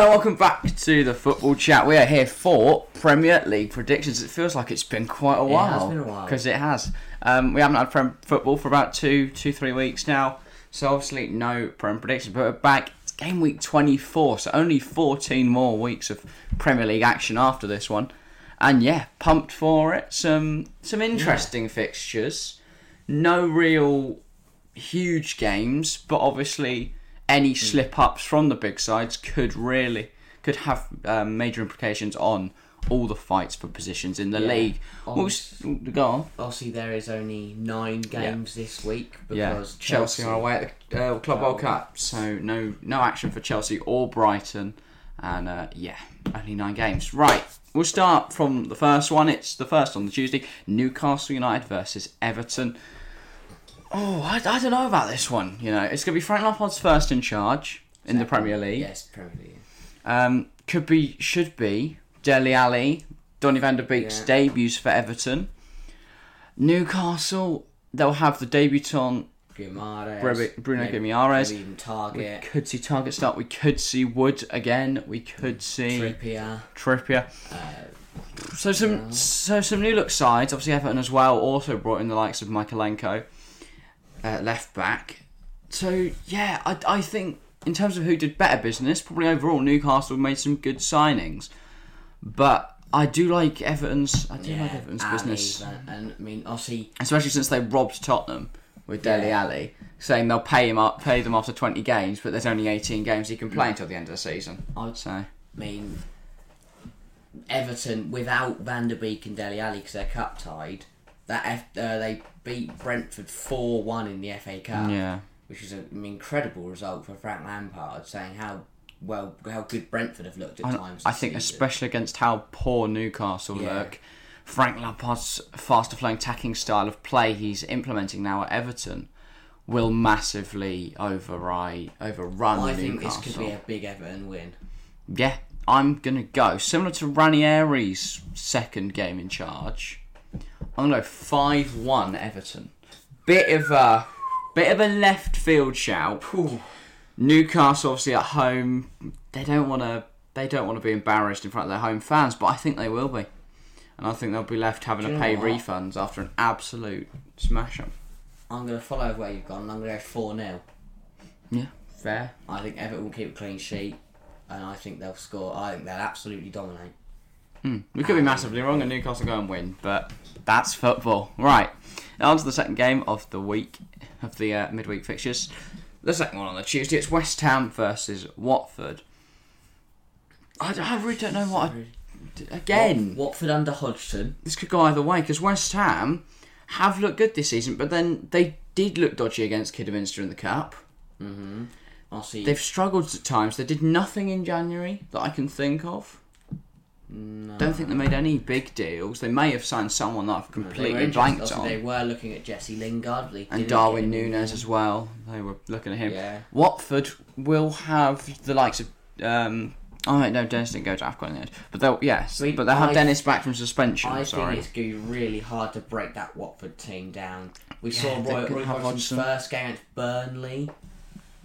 Hello, welcome back to the football chat. We are here for Premier League predictions. It feels like it's been quite a while. has been a while. because it has. Um, we haven't had Prem football for about two, two, three weeks now. So obviously no Prem predictions, but we're back. It's game week twenty four, so only fourteen more weeks of Premier League action after this one. And yeah, pumped for it. Some some interesting fixtures. No real huge games, but obviously any slip ups from the big sides could really could have um, major implications on all the fights for positions in the Yeah. league. Well, go on. Obviously, there is only nine games this week Yeah, because Chelsea, are away at the uh, Club World Cup, so no no action for Chelsea or Brighton, and uh, yeah, only nine games. Right, we'll start from the first one. It's the first on the Tuesday: Newcastle United versus Everton. Oh, I, I don't know about this one. You know, it's going to be Frank Lampard's first in charge in the Premier League. Yes, Premier League. Um, could be, should be Dele Alli, Donny van der Beek's Yeah. debuts for Everton. Newcastle, they'll have the debutant Guimaraes, Bruno- Bruno maybe- Guimaraes. maybe even We Targett, could see Targett start. We could see Wood again. We could see Trippier. Trippier. Uh, So some so some new look sides. Obviously Everton as well. Also brought in the likes of Mykolenko, uh, left back. So yeah, I, I think in terms of who did better business, probably overall Newcastle made some good signings. But I do like Everton's. I do yeah, like Everton's Ali, business, And, and I mean, obviously, especially since they robbed Tottenham with Dele Yeah. Alli, saying they'll pay him up, pay them after twenty games, but there's only eighteen games he can play until the end of the season. I'd So I mean, Everton without Van der Beek and Dele Alli because they're cup tied. That F, uh, they beat Brentford four one in the FA Cup. yeah. which is an incredible result for Frank Lampard, saying how well how good Brentford have looked at I, times. I think, season. especially against how poor Newcastle Yeah. look, Frank Lampard's faster flowing attacking style of play he's implementing now at Everton will massively override overrun I think Newcastle. this could be a big Everton win. Yeah, I'm gonna go similar to Ranieri's second game in charge. I'm gonna go five one Everton. Bit of a bit of a left field shout. Newcastle obviously at home. They don't want to. They don't want to be embarrassed in front of their home fans, but I think they will be, and I think they'll be left having to pay refunds after an absolute smash up. I'm going to follow where you've gone. and I'm going to go four 0 Yeah, fair. I think Everton will keep a clean sheet, and I think they'll score. I think they'll absolutely dominate. Hmm. We could be massively wrong and Newcastle go and win, but that's football. Right. Now on to the second game of the week, of the uh, midweek fixtures. The second one on the Tuesday, it's West Ham versus Watford. I, I really don't know what I. Again, Wat- Watford under Hodgson. this could go either way because West Ham have looked good this season, but then they did look dodgy against Kidderminster in the Cup. I'll see. They've struggled at times. They did nothing in January that I can think of. No. Don't think they made any big deals. They may have signed someone that I've completely interested- blanked also, on. They were looking at Jesse Lingard, and Darwin. Nunez as well. They were looking at him. Yeah. Watford will have the likes of. Um, oh no, Dennis didn't go to AFCON in the end. But they'll yes, We- but they'll have I- Dennis back from suspension. I sorry. think it's going to be really hard to break that Watford team down. We Yeah, saw Roy, Roy Hodgson's first game against Burnley.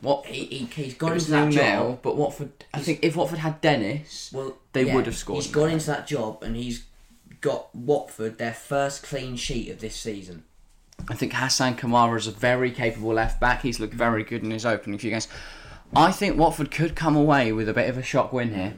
What? He, he, he's gone into that job. but Watford. I think if Watford had Dennis, Well, They yeah, would have scored He's gone into that job and he's got Watford their first clean sheet of this season. I think Hassan Kamara is a very capable left back. He's looked very good in his opening few games. I think Watford could come away with a bit of a shock win here.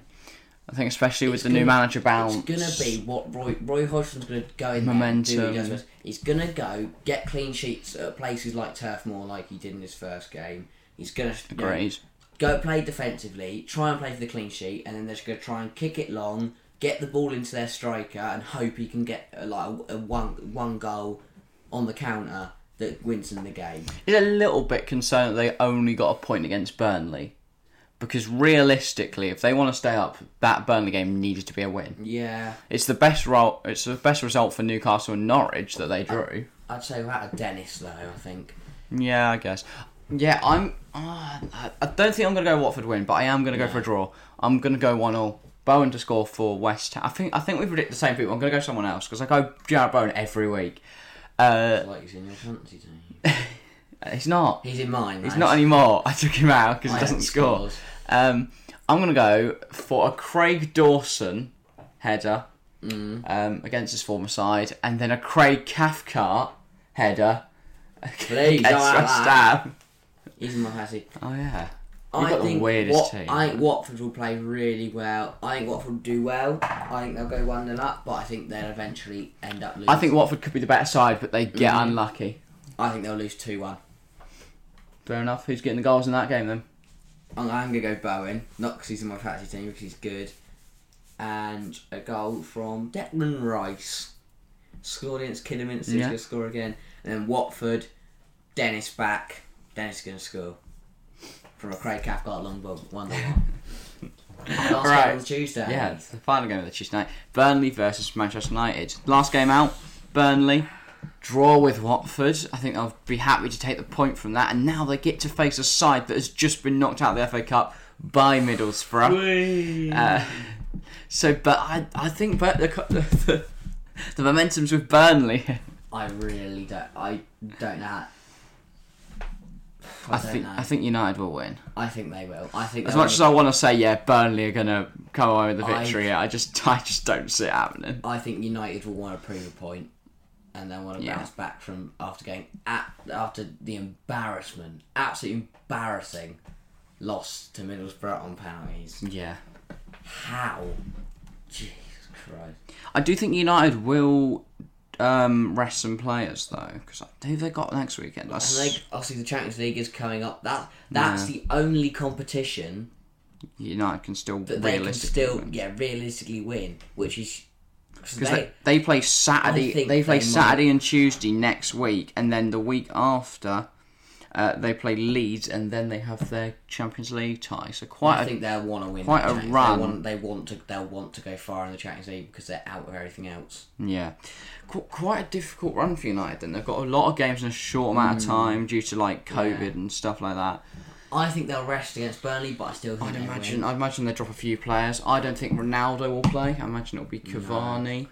I think especially with It's the new gonna- manager bounce. It's gonna be what Roy Roy Hodgson's gonna go in there he Momentum. does best. He's gonna go get clean sheets at places like Turf Moor, like he did in his first game. He's gonna you know, go play defensively, try and play for the clean sheet, and then they're just going to try and kick it long, get the ball into their striker, and hope he can get uh, like a, a one one goal on the counter that wins them the game. He's a little bit concerned that they only got a point against Burnley. Because realistically, if they want to stay up, that Burnley game needed to be a win. Yeah, It's the best ro- It's the best result for Newcastle and Norwich that they drew. I'd say without a Dennis though. I think Yeah, I guess. Yeah, I'm. Uh, I don't think I'm going to go Watford win, but I am going to go for a draw. I'm going to go one 0 Bowen to score for West Ham. I think. I think we predict the same people. I'm going to go someone else because I go Jarrod Bowen every week. Uh, like he's in your fantasy team. he's not. He's in mine. He's not anymore. I took him out because he doesn't score. Um, I'm going to go for a Craig Dawson header um, against his former side, and then a Craig Cathcart header Please, against West. Ham. He's in my fantasy. Oh yeah, You've I got the think weirdest Wat- team. I think Watford will play really well. I think Watford will do well. I think they'll go one 0 up, but I think they'll eventually end up losing. I think Watford could be the better side, but they get Mm-hmm. unlucky. I think they'll lose two one. Fair enough. Who's getting the goals in that game then? I'm, I'm gonna go Bowen, not because he's in my fantasy team, because he's good, and a goal from Declan Rice. Scored against Kidderminster, he's gonna score again, and then Watford, Dennis back. Dennis is gonna score from a Craig Cathcart long ball, one to one. Last Right. game on Tuesday. Yeah, it's the final game of the Tuesday night. Burnley versus Manchester United. Last game out, Burnley draw with Watford. I think they'll be happy to take the point from that. And now they get to face a side that has just been knocked out of the FA Cup by Middlesbrough. Uh, so, but I, I think but the, the, the momentum's with Burnley. I really don't. I don't know. how- I, I think know. I think United will win. I think they will. I think As much as I want to say, yeah, Burnley are gonna come away with the I- victory. I just I just don't see it happening. I think United will want to prove a point, and then want to Yeah. bounce back from after getting at after the embarrassment, absolutely embarrassing loss to Middlesbrough on penalties. Yeah. How? Jesus Christ! I do think United will um, rest some players though, because who have they got next weekend? And That's, they, obviously, the Champions League is coming up. That that's the only competition United can still that they can realistically still win. yeah realistically win, which is because they, they, they play Saturday. They play they might- Saturday and Tuesday next week, and then the week after. Uh, they play Leeds and then they have their Champions League tie. So quite I a think they'll want to win. quite a Champions- run. They want, they want to. They'll want to go far in the Champions League because they're out of everything else. Yeah, Qu- quite a difficult run for United. Then they've got a lot of games in a short amount of time due to like COVID Mm. Yeah. and stuff like that. I think they'll rest against Burnley, but I still think I'd imagine. win. I'd imagine they drop a few players. I don't think Ronaldo will play. I imagine it'll be Cavani.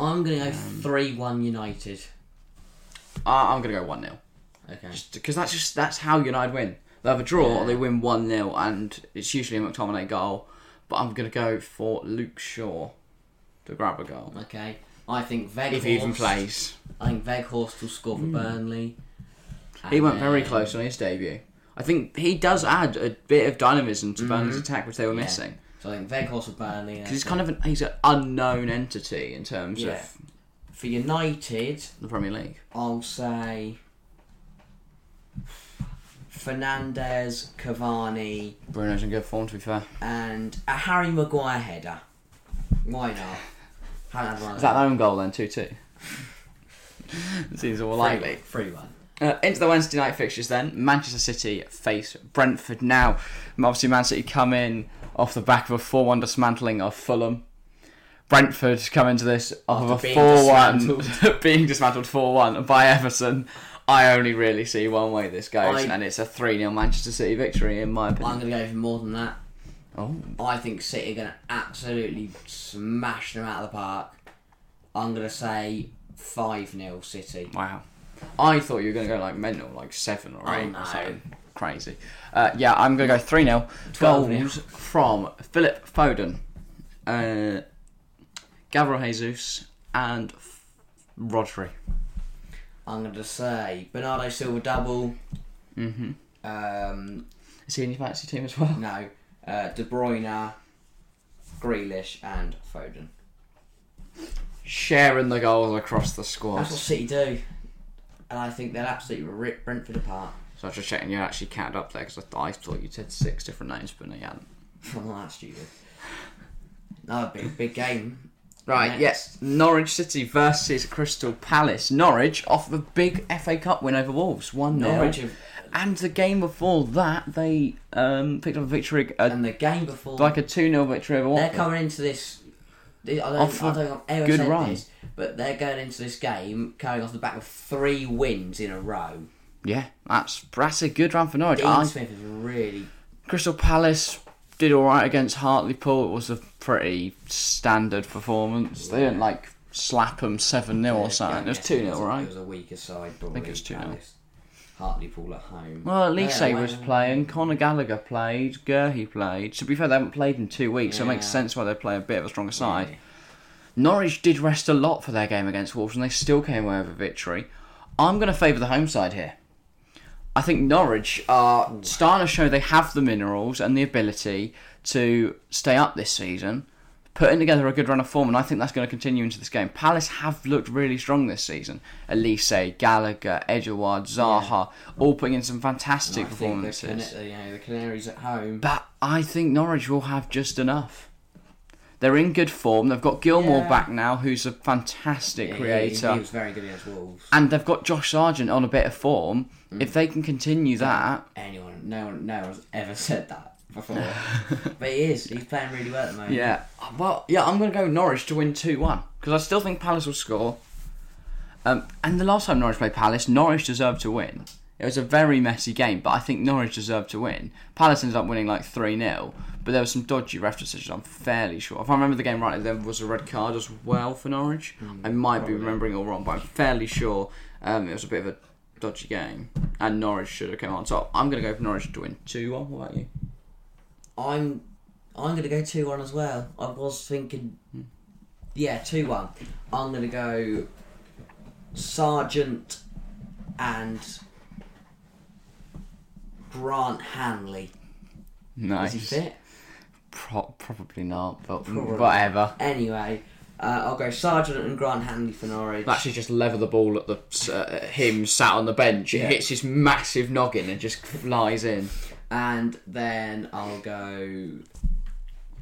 I'm gonna go Um, three one United. Uh, I'm gonna go one 0 Okay. because that's just that's how United win. They have a draw or they win one 0 and it's usually a McTominay goal. But I'm gonna go for Luke Shaw to grab a goal Okay. I think Weghorst. if he even plays. I think Weghorst will score for hmm. Burnley. He went very close on his debut. I think he does add a bit of dynamism to Burnley's mm-hmm. attack, which they were Yeah. missing. So I think Weghorst for Burnley. Because he's kind of an, he's an unknown entity in terms Yeah. of for United. the Premier League. I'll say Fernandes, Cavani, Bruno's in good form, to be fair. and a Harry Maguire header. Why not? Haven't had one of Is that them. an own goal then, 2 2? Seems more likely. Free one. Uh, into the Wednesday night fixtures then. Manchester City face Brentford now. Obviously, Man City come in off the back of a 4 1 dismantling of Fulham. Brentford come into this off of After a being 4 1, dismantled. being dismantled 4 1 by Everton. I only really see one way this goes, I- and it's a 3 0 Manchester City victory, in my opinion. I'm going to go for more than that. Oh, I think City are going to absolutely smash them out of the park. I'm going to say 5 0 City. wow. I thought you were going to go like mental, like 7 or 8 Oh, or no. something. Crazy. Uh, yeah, I'm going to go 3 0. 12 Goals from Philip Foden, uh, Gabriel Jesus, and F- Rodri. I'm going to say Bernardo Silva double. hmm Um, Is he in your fantasy team as well? no, uh, De Bruyne, Grealish, and Foden. Sharing the goals across the squad. That's what City do. And I think they'll absolutely rip Brentford apart. So I was just checking you actually counted up there because I, th- I thought you said six different names, but no, you hadn't. Well, that's stupid. No, big, big game. Right, Next. yes. Norwich City versus Crystal Palace. Norwich off of a big FA Cup win over Wolves, 1 0. Norwich have, And the game before that, they um, picked up a victory, uh, and the game before, like a 2 0 victory over they're coming into this. I don't, Off I don't I've ever said run. this, but they're going into this game carrying off the back of three wins in a row. Yeah, that's that's a good run for Norwich. Dean I, Smith is really Crystal Palace did all right against Hartlepool. It was a pretty standard performance. They didn't like slap them seven 0 or something. It was two 0 It right? was a weaker side, probably. it was 2-0. Hartlepool at home. Well, at least Yeah, they was playing. Conor Gallagher played. Guehi played. To be fair, they haven't played in two weeks, so it makes sense why they play a bit of a stronger side. Yeah. Norwich did rest a lot for their game against Wolves, and they still came away with a victory. I'm going to favour the home side here. I think Norwich are starting to show they have the minerals and the ability to stay up this season, putting together a good run of form, and I think that's going to continue into this game. Palace have looked really strong this season. Olise, Gallagher, Edouard, Zaha, all putting in some fantastic I think the, performances. Can- you know, the Canaries at home. But I think Norwich will have just enough. They're in good form. They've got Gilmour Yeah. back now, who's a fantastic Yeah, creator. He, he was very good against Wolves. and they've got Josh Sargent on a bit of form. Mm. If they can continue that, Anyone, no one, no one's ever said that before. but he is. He's playing really well at the moment. yeah. Well, yeah, I'm going to go Norwich to win 2 1 because I still think Palace will score. Um, and the last time Norwich played Palace, Norwich deserved to win. It was a very messy game, but I think Norwich deserved to win. Palace ended up winning like 3 0, but there was some dodgy ref decisions, I'm fairly sure. If I remember the game right, there was a red card as well for Norwich. I might be remembering it all wrong, but I'm fairly sure um, it was a bit of a dodgy game, and Norwich should have come on top. I'm going to go for Norwich to win 2 1. What about you? I'm I'm gonna go two one as well. I was thinking, yeah, two one. I'm gonna go Sargent and Grant Hanley. Nice. Is he fit? Pro- probably not, but Probably. whatever. Anyway, uh, I'll go Sargent and Grant Hanley for Norwich. Actually, just lever the ball at the uh, him sat on the bench. It Yeah. hits his massive noggin and just flies in. And then I'll go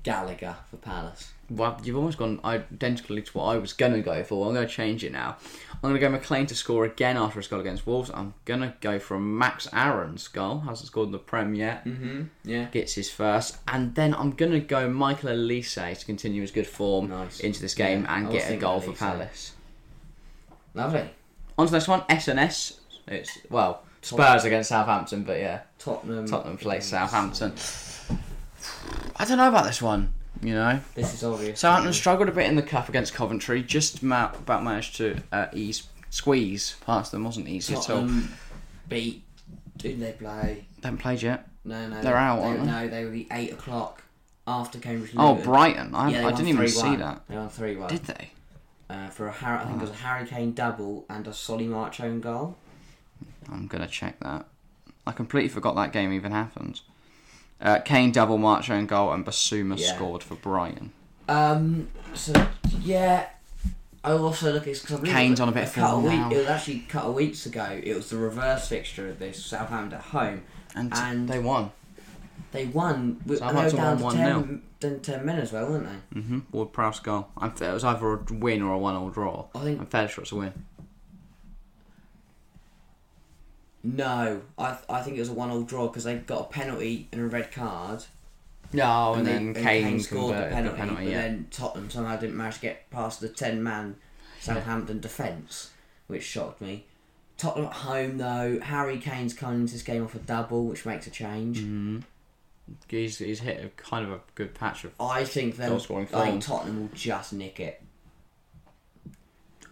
Gallagher for Palace. Well, you've almost gone identically to what I was gonna go for. I'm gonna change it now. I'm gonna go McLean to score again after his goal against Wolves. I'm gonna go for Max Aarons goal. Hasn't scored in the Prem yet. Mm-hmm. Yeah. Gets his first, and then I'm gonna go Michael Olise to continue his good form Nice. into this game Yeah, and get a goal for Palace. Lovely. On to the next one, SNS. It's well Spurs against Southampton, but yeah, Tottenham. Tottenham plays Southampton. I don't know about this one. You know, This is obvious. Southampton struggled a bit in the cup against Coventry. Just about managed to uh, ease, squeeze past them. wasn't easy at all. Beat. Who did they play? They haven't played yet. No, no. They're out, They, aren't they? No, they were the eight o'clock after Cambridge. Oh. Brighton. I, Yeah, I didn't even 3-1. see that. They won three one. Did they? Uh, for a Har- I think it was a Harry Kane double and a Solly March own goal. I'm gonna check that. I completely forgot that game even happened. Uh, Kane double march own goal and Bissouma Yeah. scored for Brighton. Um. So yeah. I'll also look at because believe Kane's on a bit of form week, now. It was actually a couple of weeks ago. It was the reverse fixture of this Southampton at home. And, And- they won. They won. with- And they were Southampton down to won 10, then 10 men as well, weren't they? hmm Ward Prowse goal. I'm, it was either a win or a one-all draw. I think I'm fairly sure it's a win. No. I I think it was a one-all draw because they got a penalty and a red card. No, and, they- then Kane, scored the penalty, the penalty. but yeah. then Tottenham somehow didn't manage to get past the ten-man Southampton defence, which shocked me. Tottenham at home though, Harry Kane's coming into this game off a double, which makes a change. hmm He's, he's hit a kind of a good patch of. I think then I think. Tottenham will just nick it.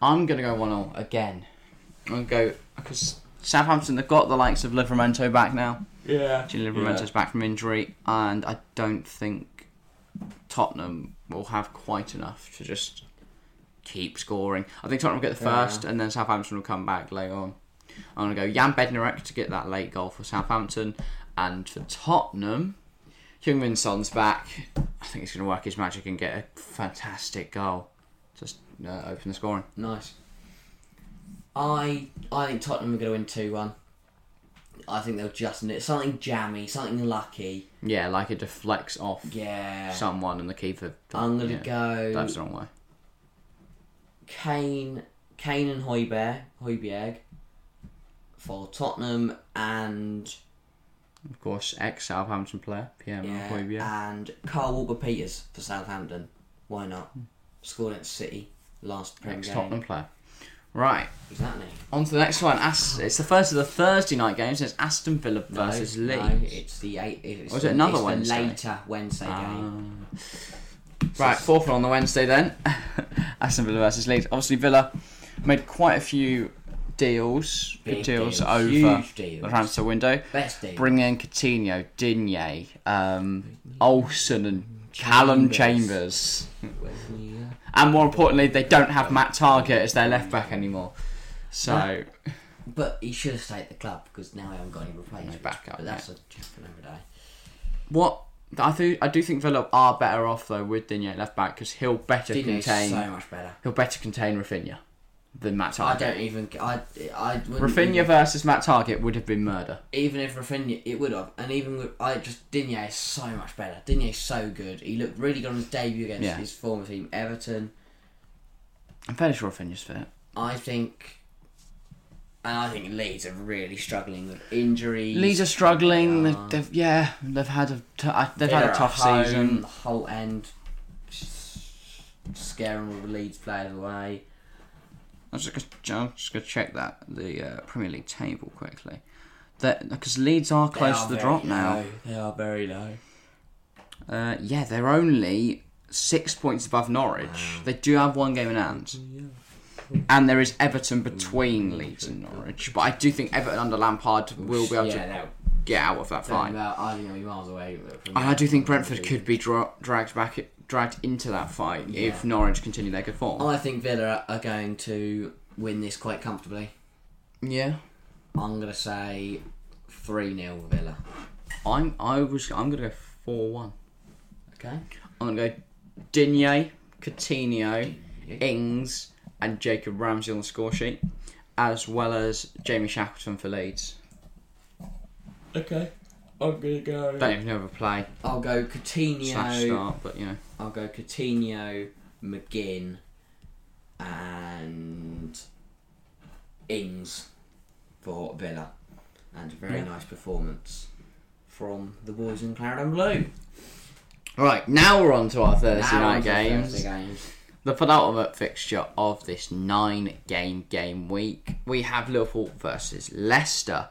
I'm gonna go one 0 again. I'm gonna go because Southampton they've got the likes of Livramento back now. Yeah. Gillian Livramento's back from injury, and I don't think Tottenham will have quite enough to just keep scoring. I think Tottenham will get the Yeah. first, and then Southampton will come back later on. I'm going to go Jan Bednarek to get that late goal for Southampton, and for Tottenham, Heung-Min Son's back. I think he's going to work his magic and get a fantastic goal. Just uh, open the scoring. Nice. I I think Tottenham are going to win two one. I think they'll just nick something jammy, something lucky. Yeah, like it deflects off Yeah. someone, and the keeper. I'm gonna yeah, go Dives the wrong way. Kane, Kane and Hojbjerg, Hojbjerg for Tottenham and Of course, ex Southampton player, Pierre yeah, Maguire. and Carl Walker Peters for Southampton. Why not? Scored at City last Premier ex. Tottenham player. Right, Exactly. on to the next one. As- it's the first of the Thursday night games. It's Aston Villa No, versus no, Leeds. it's the eight. It's Or is the, it another it's Wednesday? The later Wednesday game. Ah. right, fourth one on the Wednesday then. Aston Villa versus Leeds. Obviously, Villa made quite a few deals, good Big deals, deals, over huge deals. the transfer window. Best deal. Bring in Coutinho, Digne, um, Olsen, and Callum Chambers. And more importantly, they don't have Matt Targett as their left back anymore. So But he should have stayed at the club because now he hasn't got any replacement. back up, But that's a chat for another day. what I think I do think Villa are better off though with Digne at left back because he'll better Digne's contain so much better. he'll better contain Raphinha than Matt Targett. I don't even. I. I Raphinha even- versus Matt Targett would have been murder. even if Raphinha, it would have, and even with, I just Digne is so much better. Digne is so good. He looked really good on his debut against Yeah. his former team, Everton. I'm fairly sure Raphinha's fit. I think, and I think Leeds are really struggling with injuries. Leeds are struggling. They They've, they've yeah, they've had a t- uh, they've had a tough home, season. The whole end, scaring all the Leeds players away. I'm just gonna, I'm just gonna check that the uh, Premier League table quickly. That because Leeds are close are to the drop now. They are very low. Uh, yeah, they're only six points above Norwich. They do have one game in hand. And there is Everton between Leeds and Norwich, but I do think Everton under Lampard will be able yeah, to get out of that fight. I think miles away. And I do think Brentford could be dra- dragged back, dragged into that fight if Norwich continue their good form. I think Villa are going to win this quite comfortably. Yeah, I'm gonna say three 0 Villa. I'm. I was. I'm gonna go four one. Okay. I'm gonna go Digne, Coutinho, Ings, and Jacob Ramsey on the score sheet, as well as Jamie Shackleton for Leeds. Okay. I'm gonna go. Don't even know if I play I'll go Coutinho. slash start, but you know. I'll go Coutinho, McGinn, and Ings for Villa, and a very Yeah. nice performance from the boys in Claret and Blue. Right, now we're on to our Thursday Now night on the games. Thursday games. The penultimate fixture of this nine game game week. We have Liverpool versus Leicester.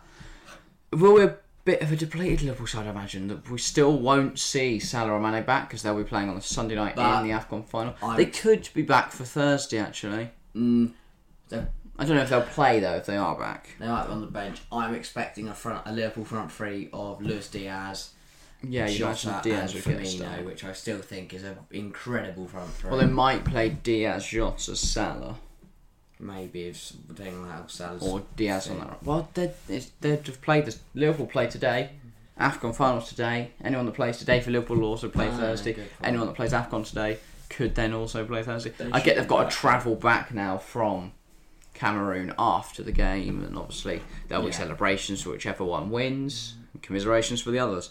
Will we a bit of a depleted Liverpool side, I imagine, that we still won't see Salah or Mane back because they'll be playing on the Sunday night But in the AFCON final. I'm- They could be back for Thursday, actually. Mm, I don't know if they'll play, though, if they are back. They might be on the bench. I'm expecting a front, a Liverpool front three of Luis Diaz, Yeah, you Jota, imagine Diaz and would get a Firmino, start. which I still think is an incredible front three. Well, they might play Diaz, Jota, Salah, Maybe if depending on how Salah's or Diaz on that. Well, they'd, they'd have played this. Liverpool play today. AFCON finals today. Anyone that plays today for Liverpool will also play Ah, Thursday. Anyone that plays AFCON today could then also play Thursday. They I get they've got to travel back now from Cameroon after the game, and obviously there'll be Yeah. celebrations for whichever one wins, and commiserations for the others.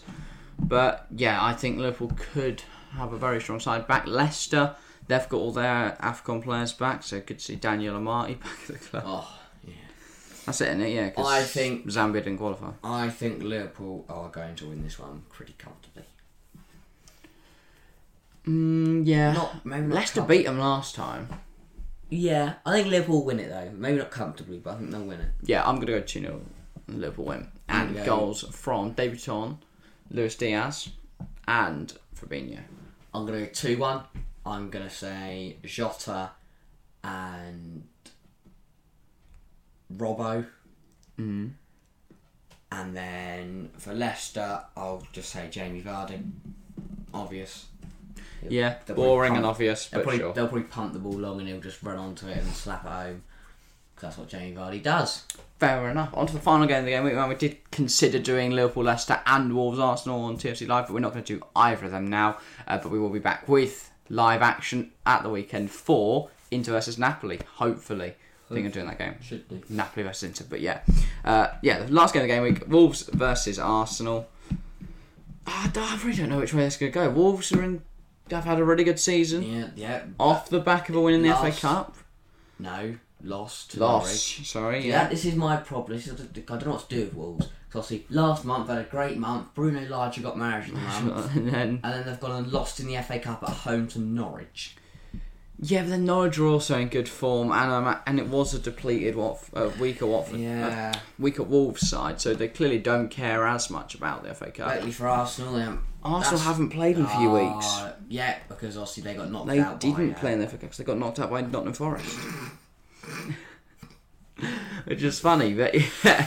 But yeah, I think Liverpool could have a very strong side back. Leicester, they've got all their AFCON players back, so could see Daniel Amartey back at the club. Oh, yeah. That's it, isn't it? Yeah, I think- Zambia didn't qualify. I think Liverpool are going to win this one pretty comfortably. Mm, yeah. Not maybe not Leicester com- beat them last time. Yeah, I think Liverpool win it though. Maybe not comfortably, but I think they'll win it. Yeah, I'm going to go 2 0 Liverpool win. And goals from David Ton, Luis Diaz, and Fabinho. I'm gonna go two one. I'm gonna say Jota and Robbo. Mm. And then for Leicester, I'll just say Jamie Vardy. Obvious. Yeah, They'll boring and obvious, They'll but probably, sure. they'll probably pump the ball long and he'll just run onto it and slap it home. 'Cause that's what Jamie Vardy does. Fair enough. On to the final game of the game week, when we did consider doing Liverpool, Leicester, and Wolves Arsenal on TFC Live, but we're not going to do either of them now. Uh, but we will be back with live action at the weekend for Inter versus Napoli, hopefully. I think I'm doing that game. Should do. Napoli versus Inter, but yeah. Uh, yeah, the last game of the game week Wolves versus Arsenal. I don't- I really don't know which way it's going to go. Wolves are in, have had a really good season Yeah, yeah. off the back of a win in the Lost. FA Cup. No, lost to Lost, sorry, Yeah, yeah. this is my problem. This is, I don't know what to do with Wolves. So obviously, last month had a great month. Bruno Lage got married in the month. and then and then they've gone and lost in the FA Cup at home to Norwich. Yeah, but then Norwich are also in good form, and um, and it was a depleted Watf- uh, weaker Watford, Yeah. uh, weaker Wolves side, so they clearly don't care as much about the FA Cup. Lately for Arsenal, they haven't- Arsenal haven't played in a few Ah, weeks. Yeah, because obviously they got knocked They out. They didn't by, play uh, in the FA Cup 'cause they got knocked out by Nottingham Forest. which is funny. But yeah,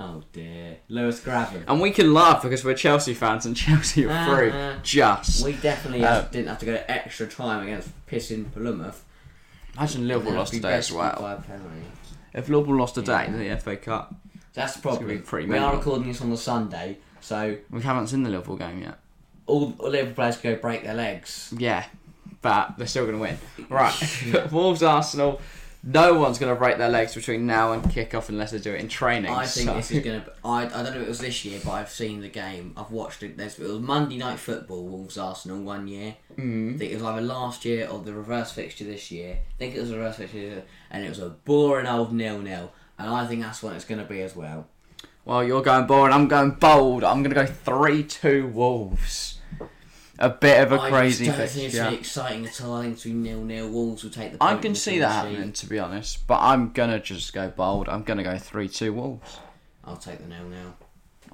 Oh dear, Lewis Grabban. and we can laugh because we're Chelsea fans and Chelsea are through. Uh-huh. Just We definitely Uh, didn't have to go to extra time against pissing Plymouth. imagine Liverpool lost today as well. by a penalty. If Liverpool lost today Yeah. in the FA Cup, That's probably gonna problem. be pretty we are recording this on the Sunday, so we haven't seen the Liverpool game yet. all, all Liverpool players go break their legs. Yeah, but they're still going to win. Right, Wolves Arsenal. No one's going to break their legs between now and kick off unless they do it in training. I think so- this is gonna. I, I don't know if it was this year, but I've seen the game. I've watched it. There's it was Monday night football. Wolves Arsenal one year. Mm. I think it was either last year or the reverse fixture this year. I think it was the reverse fixture, and it was a boring old nil nil. And I think that's what it's going to be as well. Well, you're going bold. I'm going bold. I'm going to go three-two Wolves. A bit of a I crazy just don't think it's really exciting at all. I think it's be nil nil. Wolves will take the. I point can with see that clean happening, sheet. to be honest. But I'm gonna just go bold. I'm gonna go three-two Wolves. I'll take the nil nil.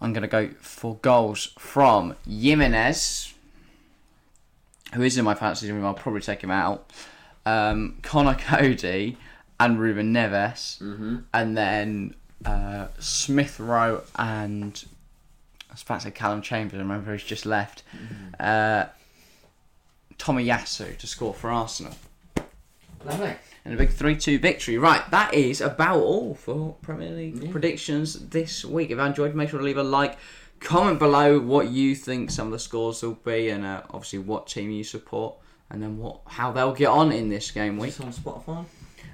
I'm going to go for goals from Jimenez, who is in my fantasy team. I'll probably take him out. Um, Conor Coady and Ruben Neves, Mm-hmm. and then uh, Smith Rowe and I was about to say Callum Chambers. I remember he's just left. Uh, Tomiyasu to score for Arsenal. Lovely. And a big 3 2 victory. Right, that is about all for Premier League Yeah. predictions this week. If you enjoyed, make sure to leave a like. Comment below what you think some of the scores will be, and uh, obviously what team you support, and then what how they'll get on in this game week. On Spotify?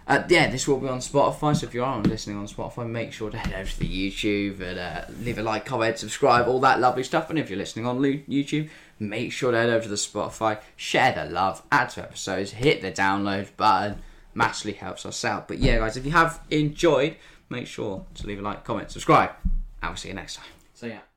Uh, yeah, this will be on Spotify, so if you are listening on Spotify, make sure to head over to the YouTube and uh, leave a like, comment, subscribe, all that lovely stuff. And if you're listening on YouTube, make sure to head over to the Spotify, share the love, add to episodes, hit the download button. Massively helps us out. But yeah, guys, if you have enjoyed, make sure to leave a like, comment, subscribe. And we'll see you next time. So yeah.